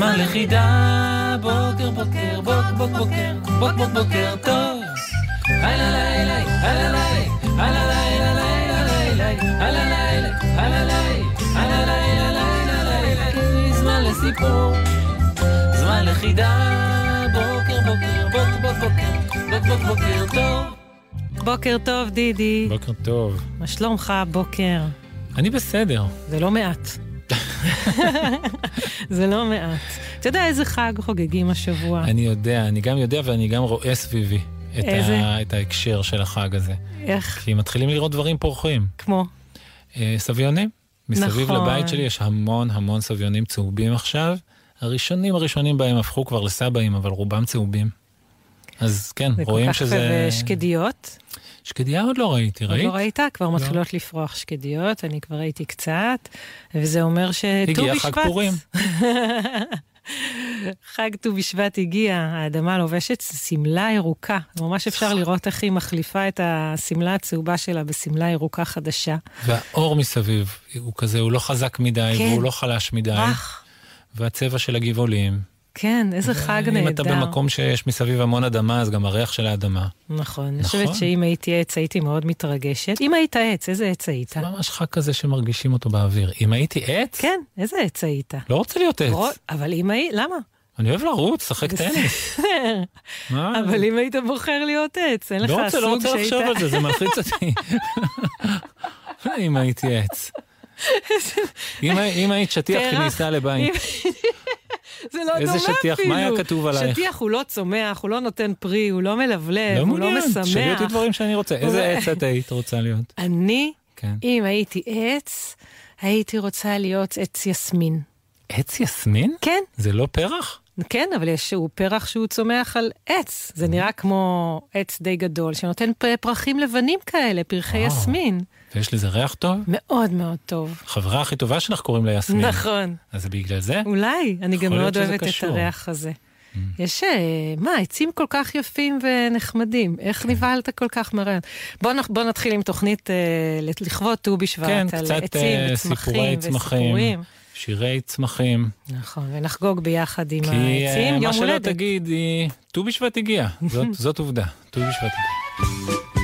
זמן לחידה. בוקר, בוקר, בוק, בוק, בוקר, בוק, בוק, בוקר טוב. הלא לילה, הלא לילה, הלא לילה, לילה, לילה, הלא לילה, הלא לילה, הלא לילה, לילה, לילה, זמן לסיפור. זמן לחידה, בוקר בוקר, בוק בוק בוקר, בוק בוק בוקר טוב. בוקר טוב, דידי. בוקר טוב. מה שלומך הבוקר? אני בסדר. זה לא מעט. זה לא מעט. אתה יודע איזה חג חוגגים השבוע? אני יודע, אני גם יודע ואני גם רואה סביבי את, איזה? ה, את ההקשר של החג הזה. איך? כי מתחילים לראות דברים פורחים. כמו? אה, סביונים. מסביב נכון. לבית שלי יש המון המון סביונים צהובים עכשיו. הראשונים הראשונים בהם הפכו כבר לסבאים, אבל רובם צהובים. אז כן, זה כל רואים כך שזה... שקדיות. שקדיה עוד לא ראיתי, עוד ראית? לא ראית? כבר מתחילות לפרוח שקדיות, אני כבר ראיתי קצת, וזה אומר שט"ו הגיע בשבט. חג פורים. חג ט"ו בשבט הגיע, האדמה לובשת שמלה ירוקה. ממש אפשר לראות איך היא מחליפה את השמלה הצהובה שלה בשמלה ירוקה חדשה. והאור מסביב הוא כזה, הוא לא חזק מדי כן. והוא לא חלש מדי. רך. והצבע של הגבעולים. כן, איזה חג נהדר. אם אתה במקום שיש מסביב המון אדמה, אז גם הריח של האדמה. נכון, אני נכון. חושבת שאם הייתי עץ הייתי מאוד מתרגשת. אם היית עץ, איזה עץ היית? זה ממש חג כזה שמרגישים אותו באוויר. אם הייתי עץ, כן, איזה עץ היית? לא רוצה להיות עץ. אבל אם היית, למה? אני אוהב לרוץ, לשחק טניס. אבל אם היית בוחר להיות עץ, אין לך לא רוצה, לא סוג רוצה שהיית... לחשוב על זה, זה מלחיץ אותי. אם הייתי עץ. אם הי- אם היית שטיח. כניסה לבית, זה לא איזה דומה שטיח? אפילו. מה היה כתוב עלייך? שטיח הוא לא צומח, הוא לא נותן פרי, הוא לא מלבלב, לא הוא לא מעוניין, תשאלי אותי משמח. דברים שאני רוצה. איזה הוא- עץ את היית רוצה להיות? אני, כן. אם הייתי עץ, הייתי רוצה להיות עץ יסמין. עץ יסמין? כן, זה לא פרח? כן, אבל יש הוא פרח שהוא צומח על עץ. זה נראה כמו עץ די גדול, שנותן פרחים לבנים כאלה, פרחי וואו. יסמין. ויש לזה ריח טוב? מאוד מאוד טוב. חברה הכי טובה שלך קוראים לה יסמין. נכון. אז בגלל זה? אולי, אני גם מאוד אוהבת את. הריח הזה. יש, אה, מה, עצים כל כך יפים ונחמדים. איך נבהלת כל כך מהרעיון? בוא, נתחיל עם תוכנית אה, לכבוד ט"ו בשבט, כן, על קצת עצים אה, וצמחים סיפורי צמחים, וסיפורים. שירי צמחים. נכון, ונחגוג ביחד עם כי אה, העצים מה יום שלא הולדת. תגידי, ט"ו בשבט הגיע. זאת- זאת עובדה, ט"ו בשבט הגיע.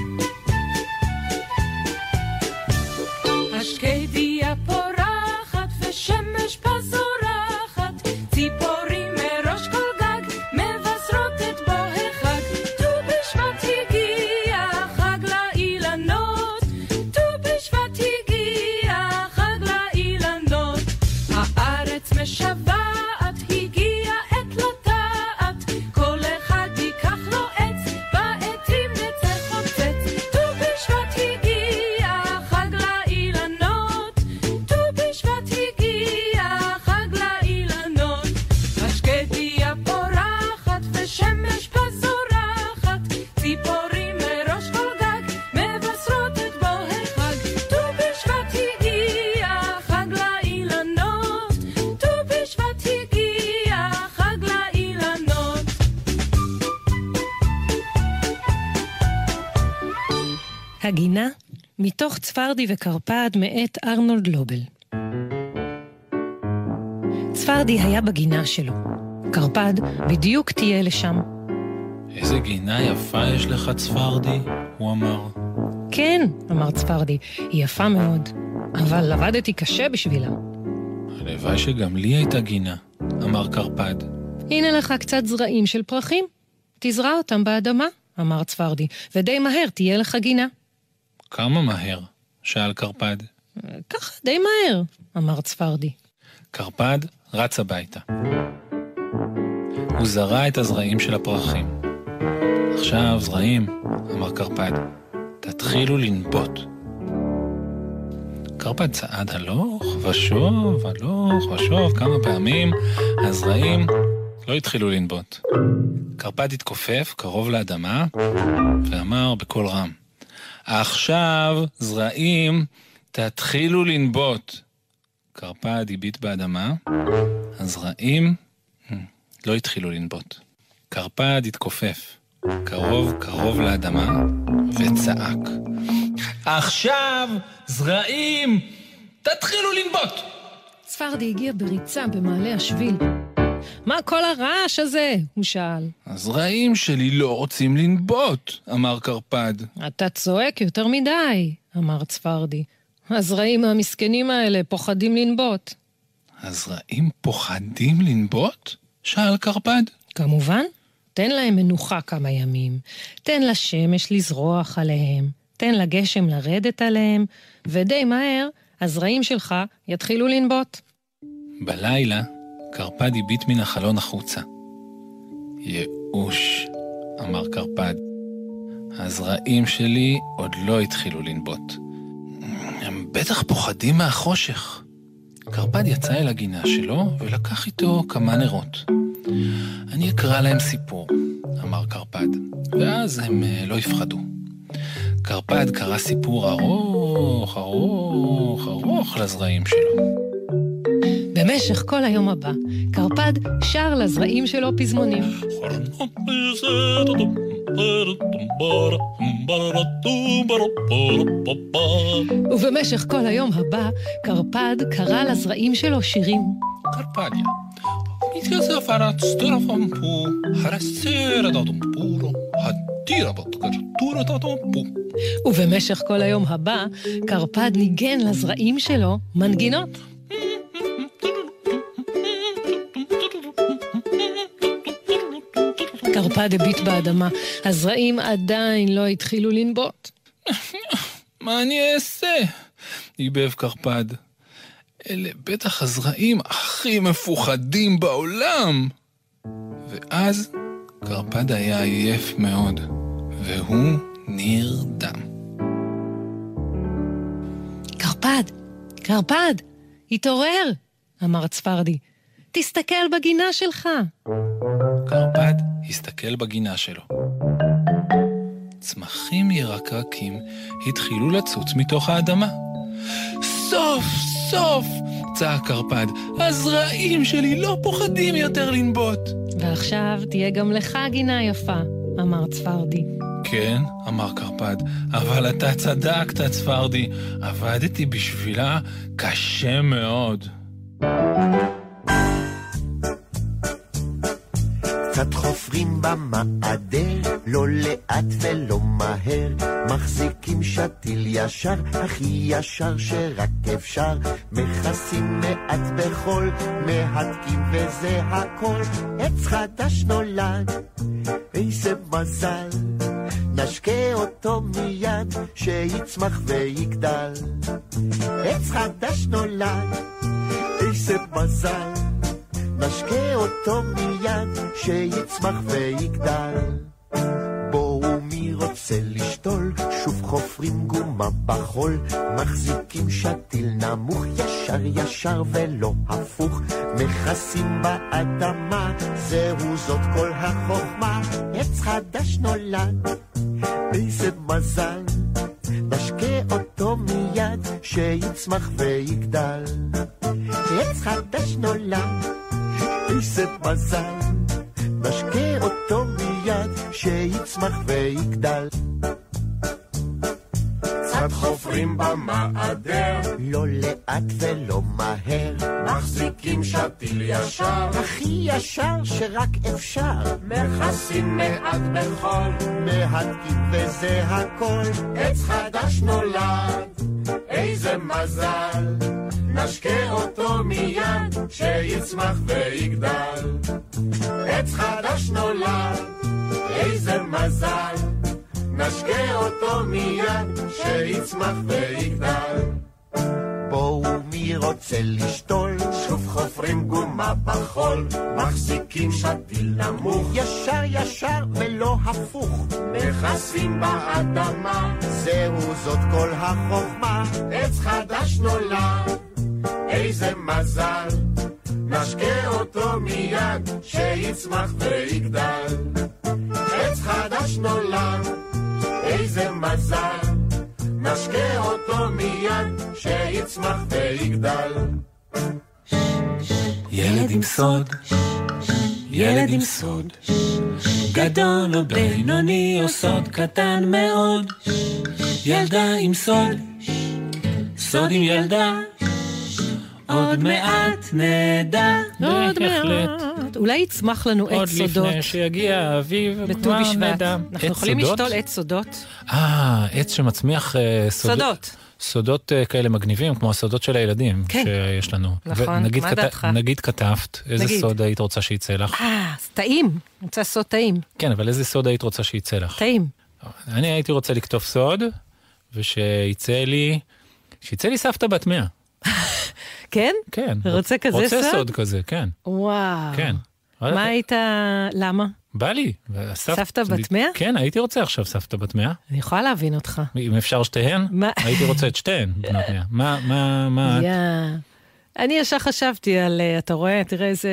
צפרדי וקרפד מאת ארנולד לובל. צפרדי היה בגינה שלו. קרפד בדיוק טייל לשם. איזה גינה יפה יש לך, צפרדי, הוא אמר. כן, אמר צפרדי, היא יפה מאוד, אבל עבדתי קשה בשבילה. הלוואי שגם לי הייתה גינה, אמר קרפד. הנה לך קצת זרעים של פרחים. תזרע אותם באדמה, אמר צפרדי, ודי מהר תהיה לך גינה. כמה מהר? שאל קרפד. ככה, די מהר, אמר צפרדי. קרפד רץ הביתה. הוא זרע את הזרעים של הפרחים. עכשיו, זרעים, אמר קרפד, תתחילו לנבוט. קרפד צעד הלוך ושוב, הלוך ושוב, כמה פעמים הזרעים לא התחילו לנבוט. קרפד התכופף קרוב לאדמה ואמר בקול רם, עכשיו, זרעים, תתחילו לנבוט. קרפד הביט באדמה, הזרעים לא התחילו לנבוט. קרפד התכופף, קרוב קרוב לאדמה, וצעק. עכשיו, זרעים, תתחילו לנבוט! צפרדי הגיע בריצה במעלה השביל. מה כל הרעש הזה? הוא שאל. הזרעים שלי לא רוצים לנבוט, אמר קרפד. אתה צועק יותר מדי, אמר צפרדי. הזרעים המסכנים האלה פוחדים לנבוט. הזרעים פוחדים לנבוט? שאל קרפד. כמובן, תן להם מנוחה כמה ימים. תן לשמש לזרוח עליהם. תן לגשם לרדת עליהם, ודי מהר הזרעים שלך יתחילו לנבוט. בלילה קרפד הביט מן החלון החוצה. ייאוש, אמר קרפד. הזרעים שלי עוד לא התחילו לנבוט. הם בטח פוחדים מהחושך. קרפד יצא אל הגינה שלו ולקח איתו כמה נרות. אני אקרא להם סיפור, אמר קרפד, ואז הם אה, לא יפחדו. קרפד קרא סיפור ארוך, ארוך, ארוך לזרעים שלו. במשך כל היום הבא, קרפד שר לזרעים שלו פזמונים. ובמשך כל היום הבא, קרפד קרא לזרעים שלו שירים. קרפדיה. ובמשך כל היום הבא, קרפד ניגן לזרעים שלו מנגינות. קרפד הביט באדמה, הזרעים עדיין לא התחילו לנבוט. מה אני אעשה? דיבב קרפד. אלה בטח הזרעים הכי מפוחדים בעולם. ואז קרפד היה עייף מאוד, והוא נרדם. קרפד, קרפד, התעורר, אמר צפרדי. תסתכל בגינה שלך. קרפד הסתכל בגינה שלו. צמחים ירקרקים התחילו לצוץ מתוך האדמה. סוף סוף! צעק קרפד, הזרעים שלי לא פוחדים יותר לנבוט. ועכשיו תהיה גם לך גינה יפה, אמר צפרדי. כן, אמר קרפד, אבל אתה צדקת, צפרדי. עבדתי בשבילה קשה מאוד. קצת חופרים במעדר, לא לאט ולא מהר, מחזיקים שתיל ישר, הכי ישר שרק אפשר, מכסים מעט בחול, מהדקים וזה הכל, עץ חדש נולד, איזה מזל, נשקה אותו מיד, שיצמח ויגדל. עץ חדש נולד, איזה מזל. נשקה אותו מיד, שיצמח ויגדל. בואו מי רוצה לשתול, שוב חופרים גומה בחול, מחזיקים שתיל נמוך ישר ישר ולא הפוך, מכסים באדמה, זהו זאת כל החוכמה, עץ חדש נולד, איזה מזל, נשקה אותו מיד, שיצמח ויגדל. עץ חדש נולד, איזה מזל, נשקה אותו מיד, שיצמח ויגדל. קצת חופרים במעדר, לא לאט ולא מהר, מחזיקים שתיל ישר, הכי ישר שרק אפשר, מכסים מעט בחול, מהדקים וזה הכל, עץ חדש נולד, איזה מזל. נשקה אותו מיד, שיצמח ויגדל. עץ חדש נולד, איזה מזל, נשקה אותו מיד, שיצמח ויגדל. בואו מי רוצה לשתול. שוב חופרים גומה בחול, מחזיקים שתיל נמוך. ישר ישר ולא הפוך. מכסים באדמה, זהו זאת כל החוכמה. עץ חדש נולד, איזה מזל. נשקה אותו מיד, שיצמח ויגדל. עץ חדש נולד, איזה מזל. נשקה אותו מיד, שיצמח ויגדל. ילד עם סוד, ילד עם סוד, גדול או בינוני או סוד קטן מאוד, ילדה עם סוד, סוד עם ילדה, עוד מעט נדע. עוד בהחלט. מעט. אולי יצמח לנו עוד עץ סודות לפני שיגיע האביב, בט"ו כבר בשבט. נדע. אנחנו יכולים? לשתול עץ סודות. אה, עץ שמצמיח אה, סודות. סודות. אה, כאלה מגניבים, כמו הסודות של הילדים כן. שיש לנו. נכון, ונגיד מה כת- דעתך? נגיד כתבת, איזה נגיד. סוד היית רוצה שיצא לך? אה, טעים. אני רוצה סוד טעים. כן, אבל איזה סוד היית רוצה שיצא לך? טעים. אני הייתי רוצה לכתוב סוד, ושיצא לי, שיצא לי סבתא בת מאה. כן? כן. רוצה כזה רוצה סוד? סוד כזה, כן. וואו. כן. מה היית... למה? בא לי. והסבתא- סבתא בת מאה? כן, הייתי רוצה עכשיו סבתא בת מאה. אני יכולה להבין אותך. אם אפשר שתיהן, מה? הייתי רוצה את שתיהן בנות מאה. מה, מה, מה, את? אני ישר חשבתי על, אה, אתה רואה, תראה איזה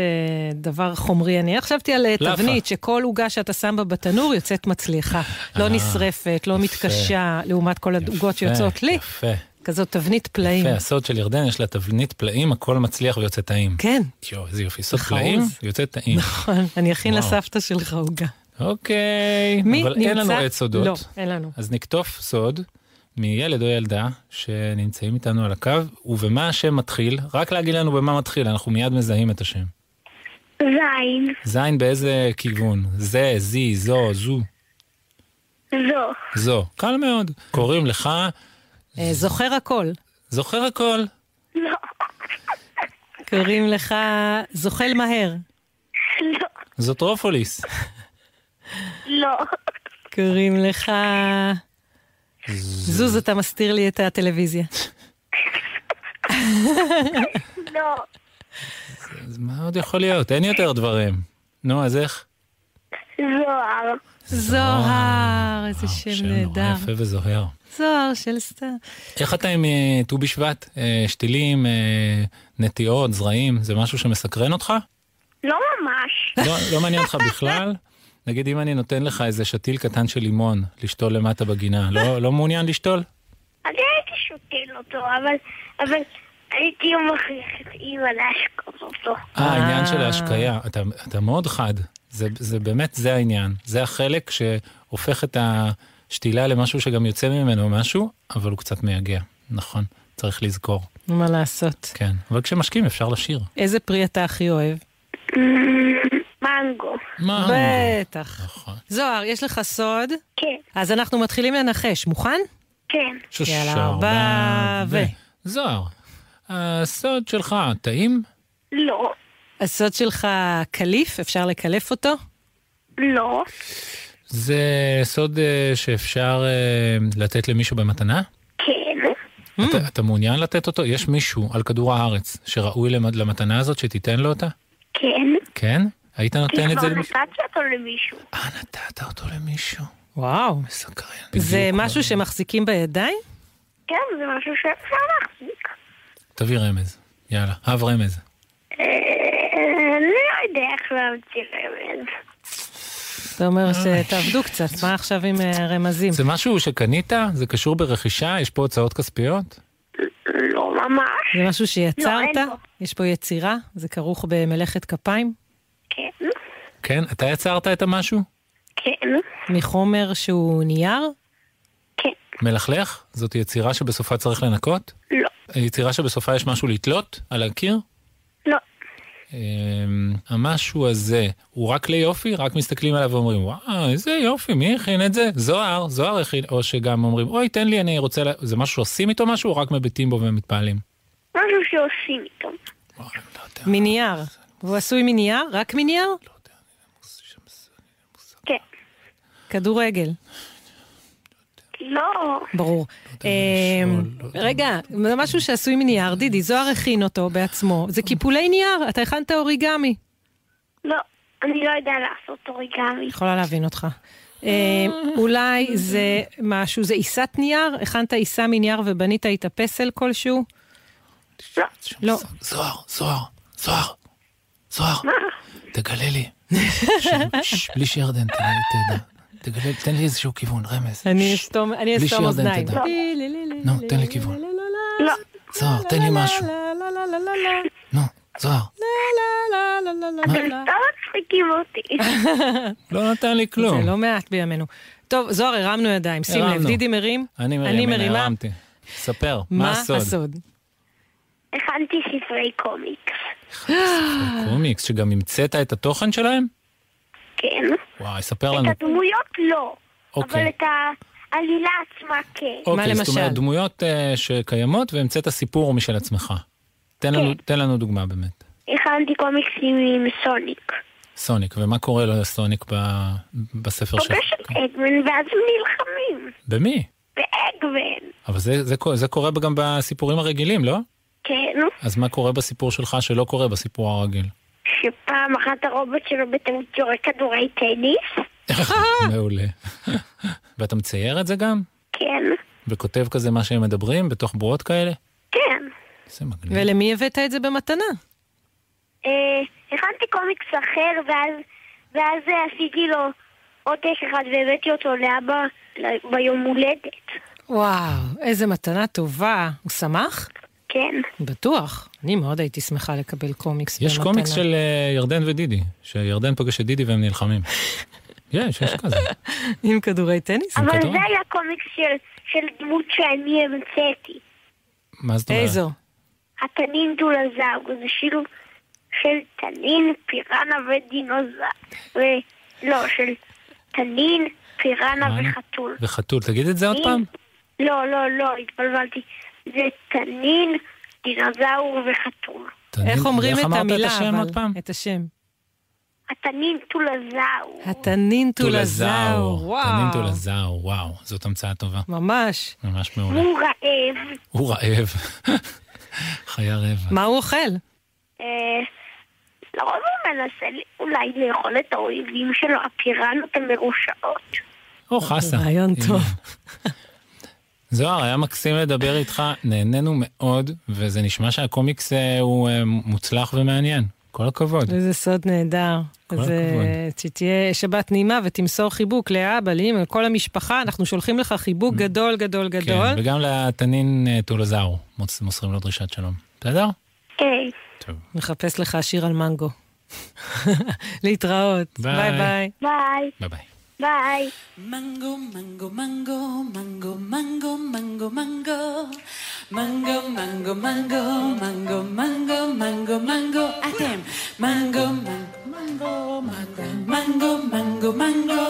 דבר חומרי אני. חשבתי על אה, לאפה. תבנית שכל עוגה שאתה שם בה בתנור יוצאת מצליחה. לא אה, נשרפת, לא יפה. מתקשה, לעומת כל העוגות שיוצאות לי. יפה. כזאת תבנית פלאים. יפה, הסוד של ירדן יש לה תבנית פלאים, הכל מצליח ויוצא טעים. כן, יואו, איזה יופי, סוד חרוז. פלאים, יוצא טעים. נכון. אני אכין וואו. לסבתא שלך עוגה. אוקיי, מי אבל אין לנו נמצא? עץ סודות. לא, אין לנו. אז נקטוף סוד מילד או ילדה שנמצאים איתנו על הקו, ובמה השם מתחיל, רק להגיד לנו במה מתחיל, אנחנו מיד מזהים את השם. זין, זין באיזה כיוון? זה, זי, זו, זו, זו, זו. קל מאוד. קוראים לך, זוכר הכל. זוכר הכל. לא, קוראים לך זוחל מהר. לא, זוטרופוליס. לא, קוראים לך... זוז, אתה מסתיר לי את הטלוויזיה. לא, אז מה עוד יכול להיות? אין יותר דברים. נו, אז איך? זוהר, זוהר, איזה וואו, שם נורא נהדר. יפה וזוהר. זוהר של סתיו. איך אתה עם אה, ט"ו בשבט? אה, שתילים, אה, נטיעות, זרעים, זה משהו שמסקרן אותך? לא ממש, לא, לא מעניין אותך בכלל? נגיד אם אני נותן לך איזה שתיל קטן של לימון לשתול למטה בגינה, לא, לא מעוניין לשתול? אני הייתי שותל אותו, אבל, אבל הייתי מכריח את אימא להשקות אותו. אה, העניין אה. של ההשקיה, אתה, אתה מאוד חד, זה, זה באמת, זה העניין. זה החלק שהופך את השתילה למשהו שגם יוצא ממנו משהו, אבל הוא קצת מייגע, נכון, צריך לזכור. מה לעשות? כן, אבל כשמשקים אפשר לשיר. איזה פרי אתה הכי אוהב? מנגו, מה? בטח. נכון. זוהר, יש לך סוד? כן, אז אנחנו מתחילים לנחש. מוכן? כן, יאללה, ארבע, ו... זוהר, הסוד שלך, טעים? לא, הסוד שלך קליף? אפשר לקלף אותו? לא, זה סוד אה, שאפשר אה, לתת למישהו במתנה? כן, אתה, אתה מעוניין לתת אותו? יש מישהו על כדור הארץ שראוי למ- למתנה הזאת שתיתן לו אותה? כן, כן? היית כי נותן את זה כבר למישהו? נתתי אותו למישהו. אה, נתת אותו למישהו. וואו. מסקרן. זה. משהו שמחזיקים בידיים? כן, זה משהו שאפשר להחזיק. תביא רמז. יאללה, הב רמז. לא יודע איך להמציא רמז. אתה אומר שתעבדו קצת, מה עכשיו עם אה, רמזים? זה משהו שקנית? זה קשור ברכישה? יש פה הוצאות כספיות? לא ממש, זה משהו שיצרת? לא. יש פה יצירה? זה כרוך במלאכת כפיים? כן, כן? אתה יצרת את המשהו? כן, מחומר שהוא נייר? כן, מלכלך? זאת יצירה שבסופה צריך לנקות? לא, יצירה שבסופה יש משהו לתלות על הקיר? לא, אמ, המשהו הזה הוא רק ליופי? רק מסתכלים עליו ואומרים, וואו, איזה יופי, מי הכין את זה? זוהר, זוהר הכין, או שגם אומרים, אוי, תן לי, אני רוצה. זה משהו שעושים איתו משהו, או רק מביטים בו ומתפעלים? משהו שעושים איתו. וואי, אני לא יודע. מנייר. והוא עשוי מנייר? רק מנייר? כן, כדורגל. לא. ברור. יודע אה, לשאול, לא יודע. רגע, זה משהו שעשוי מנייר, דידי, זוהר הכין אותו בעצמו. זה קיפולי נייר, אתה הכנת אוריגמי. לא, אני לא יודע לעשות אוריגמי. יכולה להבין אותך. אה, אולי זה משהו, זה עיסת נייר? הכנת עיסה מנייר ובנית איתה פסל כלשהו? לא. לא. זוהר, זוהר, זוהר, זוהר, תגלה לי. בלי שירדן, לי, תדע. תגלה, תן לי איזשהו כיוון, רמז. אני אסתום אני אסתום אוזניים. נו, תן לי כיוון. לא. זוהר, תן לי משהו. נו, זוהר. אתם. סתם מצחיקים אותי. לא נתן לי כלום. זה לא מעט בימינו. טוב, זוהר, הרמנו ידיים, שים לב. דידי מרים. אני מרים, אני הנה, מרימה. הרמתי. ספר, מה מה הסוד? הסוד? הכנתי ספרי קומיקס. קומיקס, שגם המצאת את התוכן שלהם? כן. וואי, ספר את לנו. הדמויות לא. אוקיי. אבל את העלילה עצמה כן. אוקיי, זאת למשל? אומרת, דמויות אה, שקיימות והמצאת סיפור משל עצמך. תן לנו- תן לנו דוגמה באמת. הכנתי קומיקסים עם סוניק. סוניק, ומה קורה לו לסוניק ב- בספר שלך? פוגש את אגמן ואז הם נלחמים. במי? באגמן. אבל זה, זה, זה קורה גם בסיפורים הרגילים, לא? כן. אז מה קורה בסיפור שלך שלא קורה בסיפור הרגיל? שפעם אחת הרובוט שלו בטעות יורה כדורי טניס. מעולה. ואתה מצייר את זה גם? כן. וכותב כזה מה שהם מדברים בתוך בועות כאלה? כן. זה מגניב. ולמי הבאת את זה במתנה? אה, הכנתי קומיקס אחר ואז, ואז עשיתי לו עותק אחד והבאתי אותו לאבא ביום הולדת. וואו, איזה מתנה טובה. הוא שמח? כן. בטוח. אני מאוד הייתי שמחה לקבל קומיקס יש במתנה. קומיקס של אה, ירדן ודידי, שירדן פוגש את דידי והם נלחמים. יש, יש כזה. עם כדורי טניס? אבל כדור? זה היה קומיקס של, של דמות שאני המצאתי. מה זאת אומרת? איזו? התנין דולזאוג, זה שילוב של תנין, פיראנה ודינוזאור. ו... לא, של תנין, פיראנה? וחתול. וחתול, תגיד את זה עוד פעם? לא, לא, לא, התבלבלתי. זה תנין, דינוזאור וחתול. איך אומרים את אמרת המילה, השם? עוד פעם? את השם. התנין טולזאור. התנין טולזאור. וואו. תנין טולזאור, וואו, זאת המצאה טובה. ממש. ממש מעולה. הוא רעב. הוא רעב. חיה רבע. מה הוא אוכל? אה, לרוב הוא מנסה אולי לאכול את האויבים שלו, הפיראנות המרושעות. או חסה. רעיון. טוב. זוהר, היה מקסים לדבר איתך, נהנינו מאוד, וזה נשמע שהקומיקס אה, הוא אה, מוצלח ומעניין. כל הכבוד. איזה סוד נהדר. כל אז. שתהיה שבת נעימה ותמסור חיבוק לאבא, לאמא, לכל המשפחה. אנחנו שולחים לך חיבוק גדול גדול גדול. כן, וגם לתנין אה, טולזאור, מוס- מוסרים לו דרישת שלום. בסדר? כן. טוב. נחפש לך שיר על מנגו. להתראות. ביי. ביי ביי. ביי. ביי Bye. Mango, mango, mango, mango, mango, mango, mango. Mango, mango, mango, mango, mango, mango, mango. Atem. Mango, mango, mango, mango, mango, mango.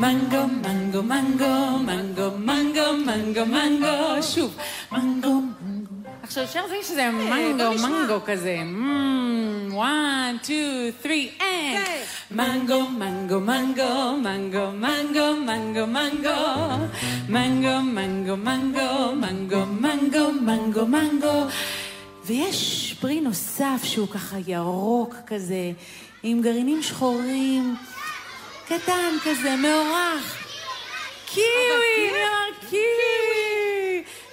Mango, mango, mango, mango, mango, mango, mango. Shuf. Mango, mango. עכשיו אפשר להבין שזה מנגו, מנגו כזה. Mm, one, two, three, and... מנגו, מנגו, מנגו, מנגו, מנגו, מנגו, מנגו. מנגו, מנגו, מנגו, מנגו, מנגו, מנגו, מנגו. ויש פרי נוסף שהוא ככה ירוק כזה, עם גרעינים שחורים, קטן כזה, מאורך. קיווי, קיווי.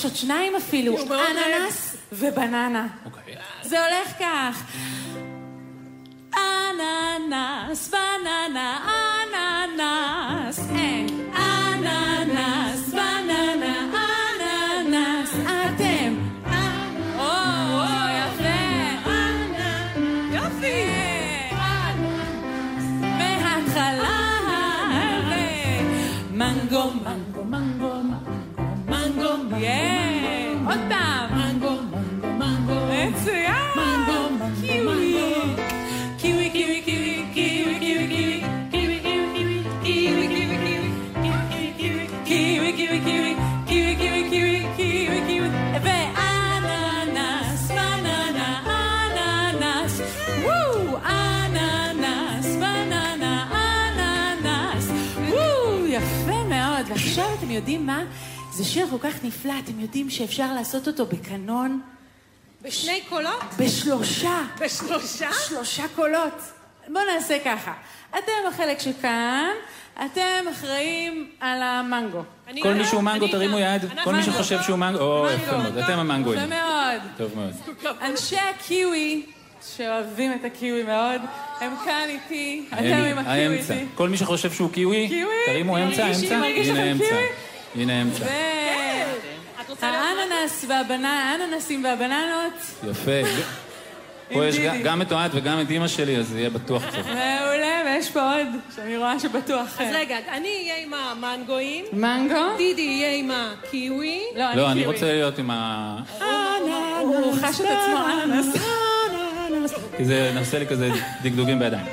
יש עוד שניים אפילו, אננס ובננה. זה הולך כך. אננס, בננה, אננס, אין. אננס, בננה, אננס, אתם. או, יפה. יופי. מההתחלה. מנגו, מנגו, מנגו, מנגו, מנגו, שיר כל כך נפלא, אתם יודעים שאפשר לעשות אותו בקנון? בשני קולות? בשלושה. בשלושה? שלושה קולות. בואו נעשה ככה. אתם החלק שכאן, אתם אחראים על המנגו. כל מי שהוא מנגו תרימו גם. יד, כל מי. שחושב שהוא מנגו, או יפה מאוד, אתם המנגואים. יפה מאוד. טוב מאוד. אנשי הקיווי, שאוהבים את הקיווי מאוד, הם כאן איתי, אתם עם הקיווי. איתי. כל מי שחושב שהוא קיווי? תרימו אמצע, אמצע, הנה אמצע. הנה אמצע. את רוצה להיות האננס והבננה, האננסים והבננות, יפה. פה יש. גם את אוהד וגם את אימא שלי, אז זה יהיה בטוח טוב. מעולה, ויש פה עוד, שאני רואה שבטוח... אז רגע, אני אהיה עם המנגואים, מנגו? דידי יהיה עם הקיווי. לא, לא, אני קיווי. רוצה להיות עם ה... הוא חש את עצמו אננס. כי זה נעשה לי כזה דגדוגים בידיים.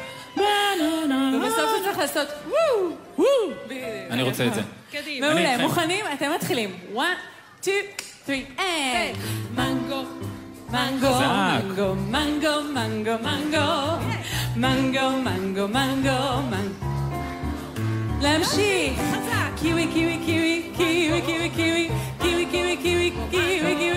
ובסוף צריך לעשות וואו, וואו. אני רוצה את זה. קדימה. מעולה. מוכנים? אתם מתחילים. one, two, three, and מנגו. מנגו. מנגו, מנגו, מנגו, מנגו, מנגו, מנגו, מנגו. להמשיך. חזק. קיווי, קיווי, קיווי, קיווי, קיווי, קיווי, קיווי, קיווי, קיווי, קיווי,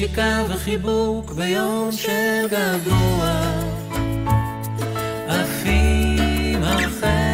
נשיקה וחיבוק ביום של שגעגוע. אחים אחר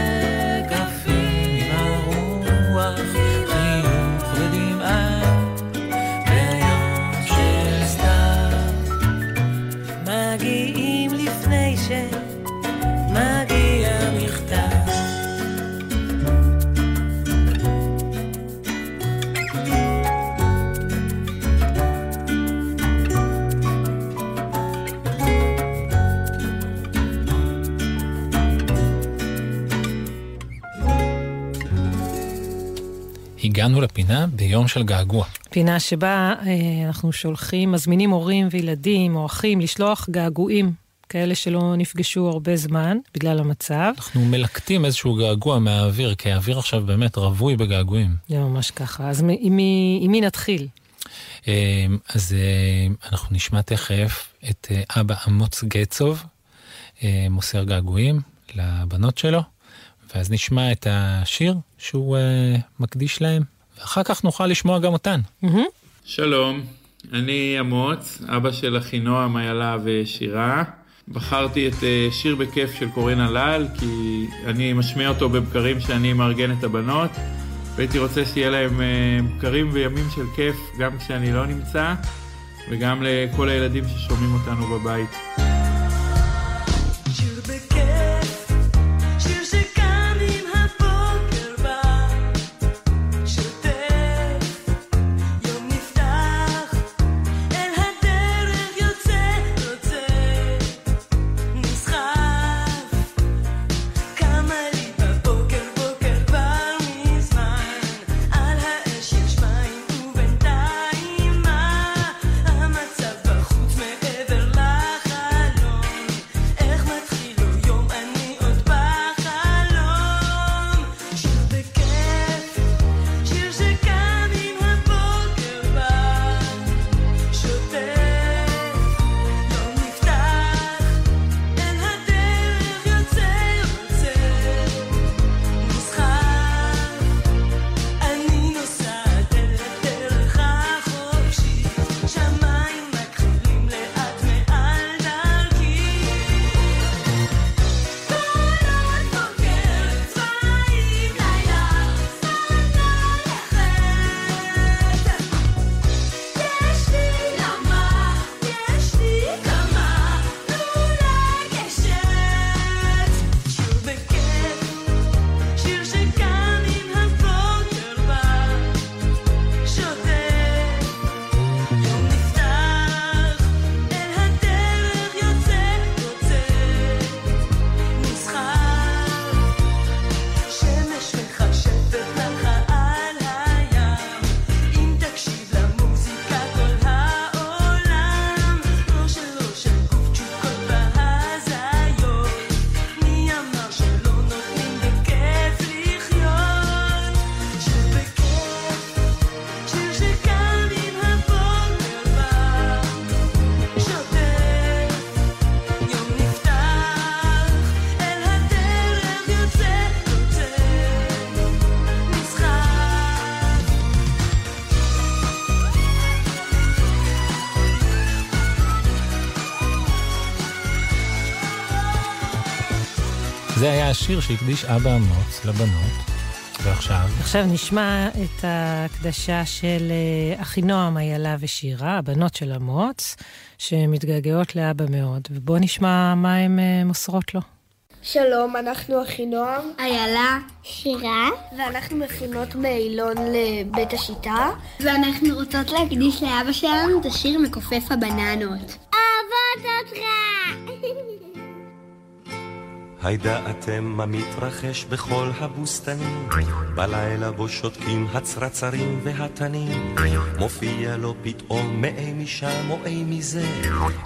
הגענו לפינה ביום של געגוע. פינה שבה אה, אנחנו שולחים, מזמינים הורים וילדים או אחים לשלוח געגועים, כאלה שלא נפגשו הרבה זמן בגלל המצב. אנחנו מלקטים איזשהו געגוע מהאוויר, כי האוויר עכשיו באמת רווי בגעגועים. זה ממש ככה. אז עם מי, עם מי נתחיל? אה, אז אה, אנחנו נשמע תכף את אה, אבא אמוץ גצוב, אה, מוסר געגועים לבנות שלו, ואז נשמע את השיר שהוא אה, מקדיש להם, ואחר כך נוכל לשמוע גם אותן. שלום, אני אמוץ, אבא של אחינועם, איילה ושירה. בחרתי את אה, שיר בכיף של קורן הלל, כי אני משמיע אותו בבקרים שאני מארגן את הבנות, והייתי רוצה שיהיה להם אה, בקרים וימים של כיף, גם כשאני לא נמצא, וגם לכל הילדים ששומעים אותנו בבית. השיר שהקדיש אבא אמוץ לבנות, ועכשיו? עכשיו נשמע את ההקדשה של אה, אחינועם, איילה ושירה, הבנות של אמוץ, שמתגעגעות לאבא מאוד, ובואו נשמע מה הן אה, מוסרות לו. שלום, אנחנו אחינועם, איילה, שירה, ואנחנו מכינות מאילון לבית השיטה. ואנחנו רוצות להקדיש לאבא שלנו את השיר מכופף הבננות. אהבות אותך! הידעתם מה מתרחש בכל הבוסתנים? בלילה בו שותקים הצרצרים והתנים. מופיע לו פתאום מאי משם או אי מזה.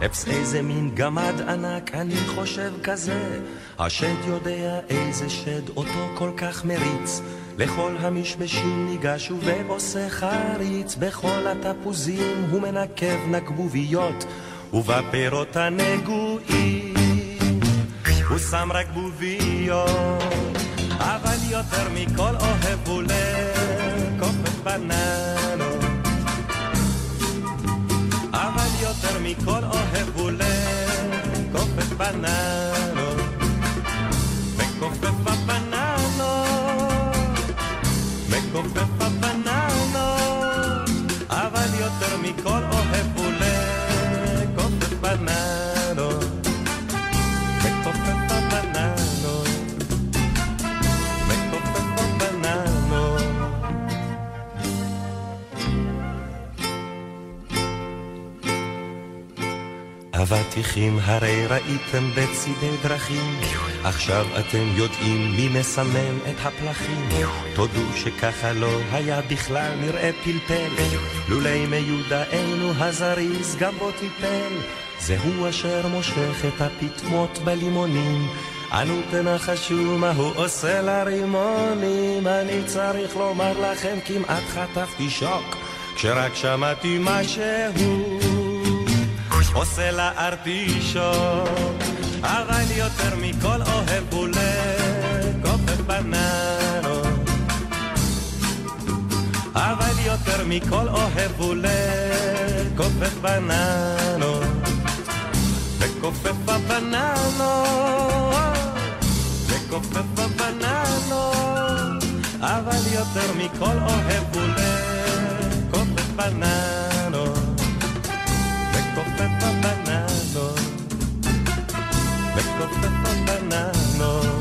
אפס איזה מין גמד ענק, אני חושב כזה. השד יודע איזה שד אותו כל כך מריץ. לכל המשמשים ניגש ועושה חריץ. בכל התפוזים הוא מנקב נקבוביות, ובפירות הנגועים. הוא שם רק בוביות, אבל יותר מכל אוהב הוא לקופף בננות. אבל יותר מכל אוהב הוא לקופף בננות. מכופף הבננות, מכופף אבטיחים הרי ראיתם בצידי דרכים, עכשיו אתם יודעים מי מסמן את הפלחים. תודו שככה לא היה בכלל נראה פלפל, לולי מיודענו הזריז גם בו טיפל. זהו אשר מושך את הפטמות בלימונים. אנו תנחשו מה הוא עושה לרימונים. אני צריך לומר לכם כמעט חטפתי שוק, כשרק שמעתי מה שהוא עושה לארטישוק. אבל יותר מכל אוהב הוא לקופף בננות. אבל יותר מכל אוהב הוא לקופף בננות. לכופף הבננות, לכופף הבננות, אבל יותר מכל אוהב הוא לכופף בננות, לכופף הבננות, לכופף הבננות.